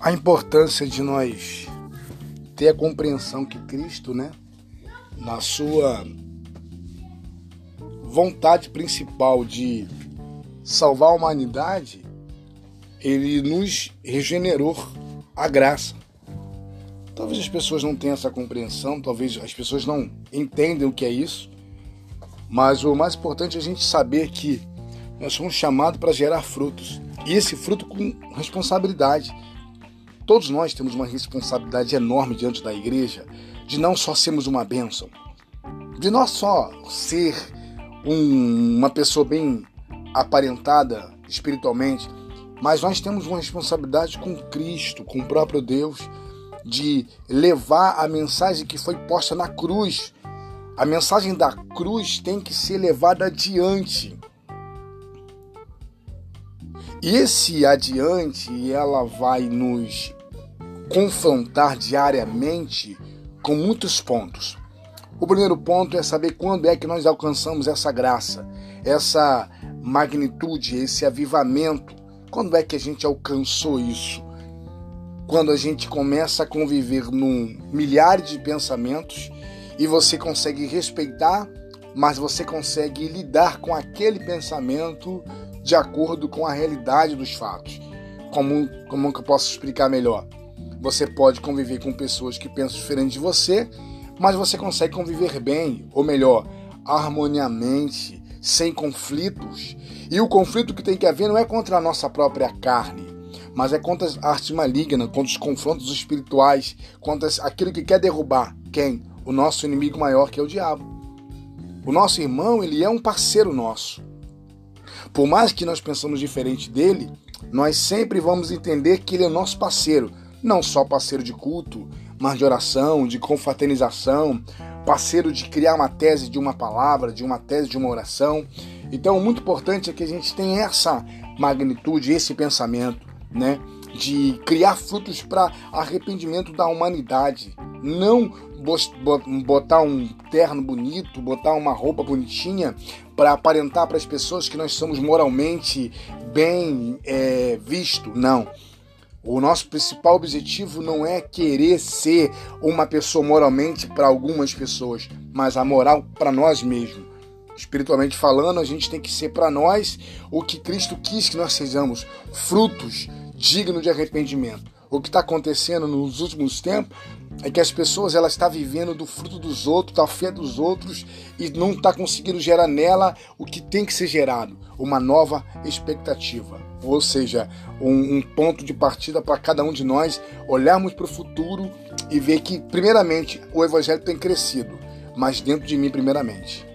a importância de nós ter a compreensão que Cristo, né, na sua vontade principal de salvar a humanidade, ele nos regenerou a graça. Talvez as pessoas não tenham essa compreensão, talvez as pessoas não entendam o que é isso, mas o mais importante é a gente saber que nós somos chamados para gerar frutos. E esse fruto com responsabilidade. Todos nós temos uma responsabilidade enorme diante da igreja de não só sermos uma bênção, de não só ser um, uma pessoa bem aparentada espiritualmente, mas nós temos uma responsabilidade com Cristo, com o próprio Deus, de levar a mensagem que foi posta na cruz. A mensagem da cruz tem que ser levada adiante. E esse adiante, ela vai nos confrontar diariamente com muitos pontos. O primeiro ponto é saber quando é que nós alcançamos essa graça, essa magnitude, esse avivamento. Quando é que a gente alcançou isso? Quando a gente começa a conviver num milhares de pensamentos e você consegue respeitar, mas você consegue lidar com aquele pensamento de acordo com a realidade dos fatos. Como, como que eu posso explicar melhor? Você pode conviver com pessoas que pensam diferente de você, mas você consegue conviver bem, ou melhor, harmoniamente, sem conflitos. E o conflito que tem que haver não é contra a nossa própria carne, mas é contra a arte maligna, contra os confrontos espirituais, contra aquilo que quer derrubar quem? O nosso inimigo maior, que é o diabo. O nosso irmão, ele é um parceiro nosso. Por mais que nós pensamos diferente dele, nós sempre vamos entender que ele é nosso parceiro, não só parceiro de culto, mas de oração, de confraternização, parceiro de criar uma tese de uma palavra, de uma tese de uma oração. Então, muito importante é que a gente tenha essa magnitude, esse pensamento, né, de criar frutos para arrependimento da humanidade, não botar um terno bonito, botar uma roupa bonitinha para aparentar para as pessoas que nós somos moralmente bem é, visto. Não. O nosso principal objetivo não é querer ser uma pessoa moralmente para algumas pessoas, mas a moral para nós mesmos. Espiritualmente falando, a gente tem que ser para nós o que Cristo quis que nós sejamos, frutos dignos de arrependimento. O que está acontecendo nos últimos tempos é que as pessoas estão tá vivendo do fruto dos outros, da fé dos outros e não está conseguindo gerar nela o que tem que ser gerado, uma nova expectativa. Ou seja, um, um ponto de partida para cada um de nós olharmos para o futuro e ver que, primeiramente, o evangelho tem crescido, mas dentro de mim, primeiramente.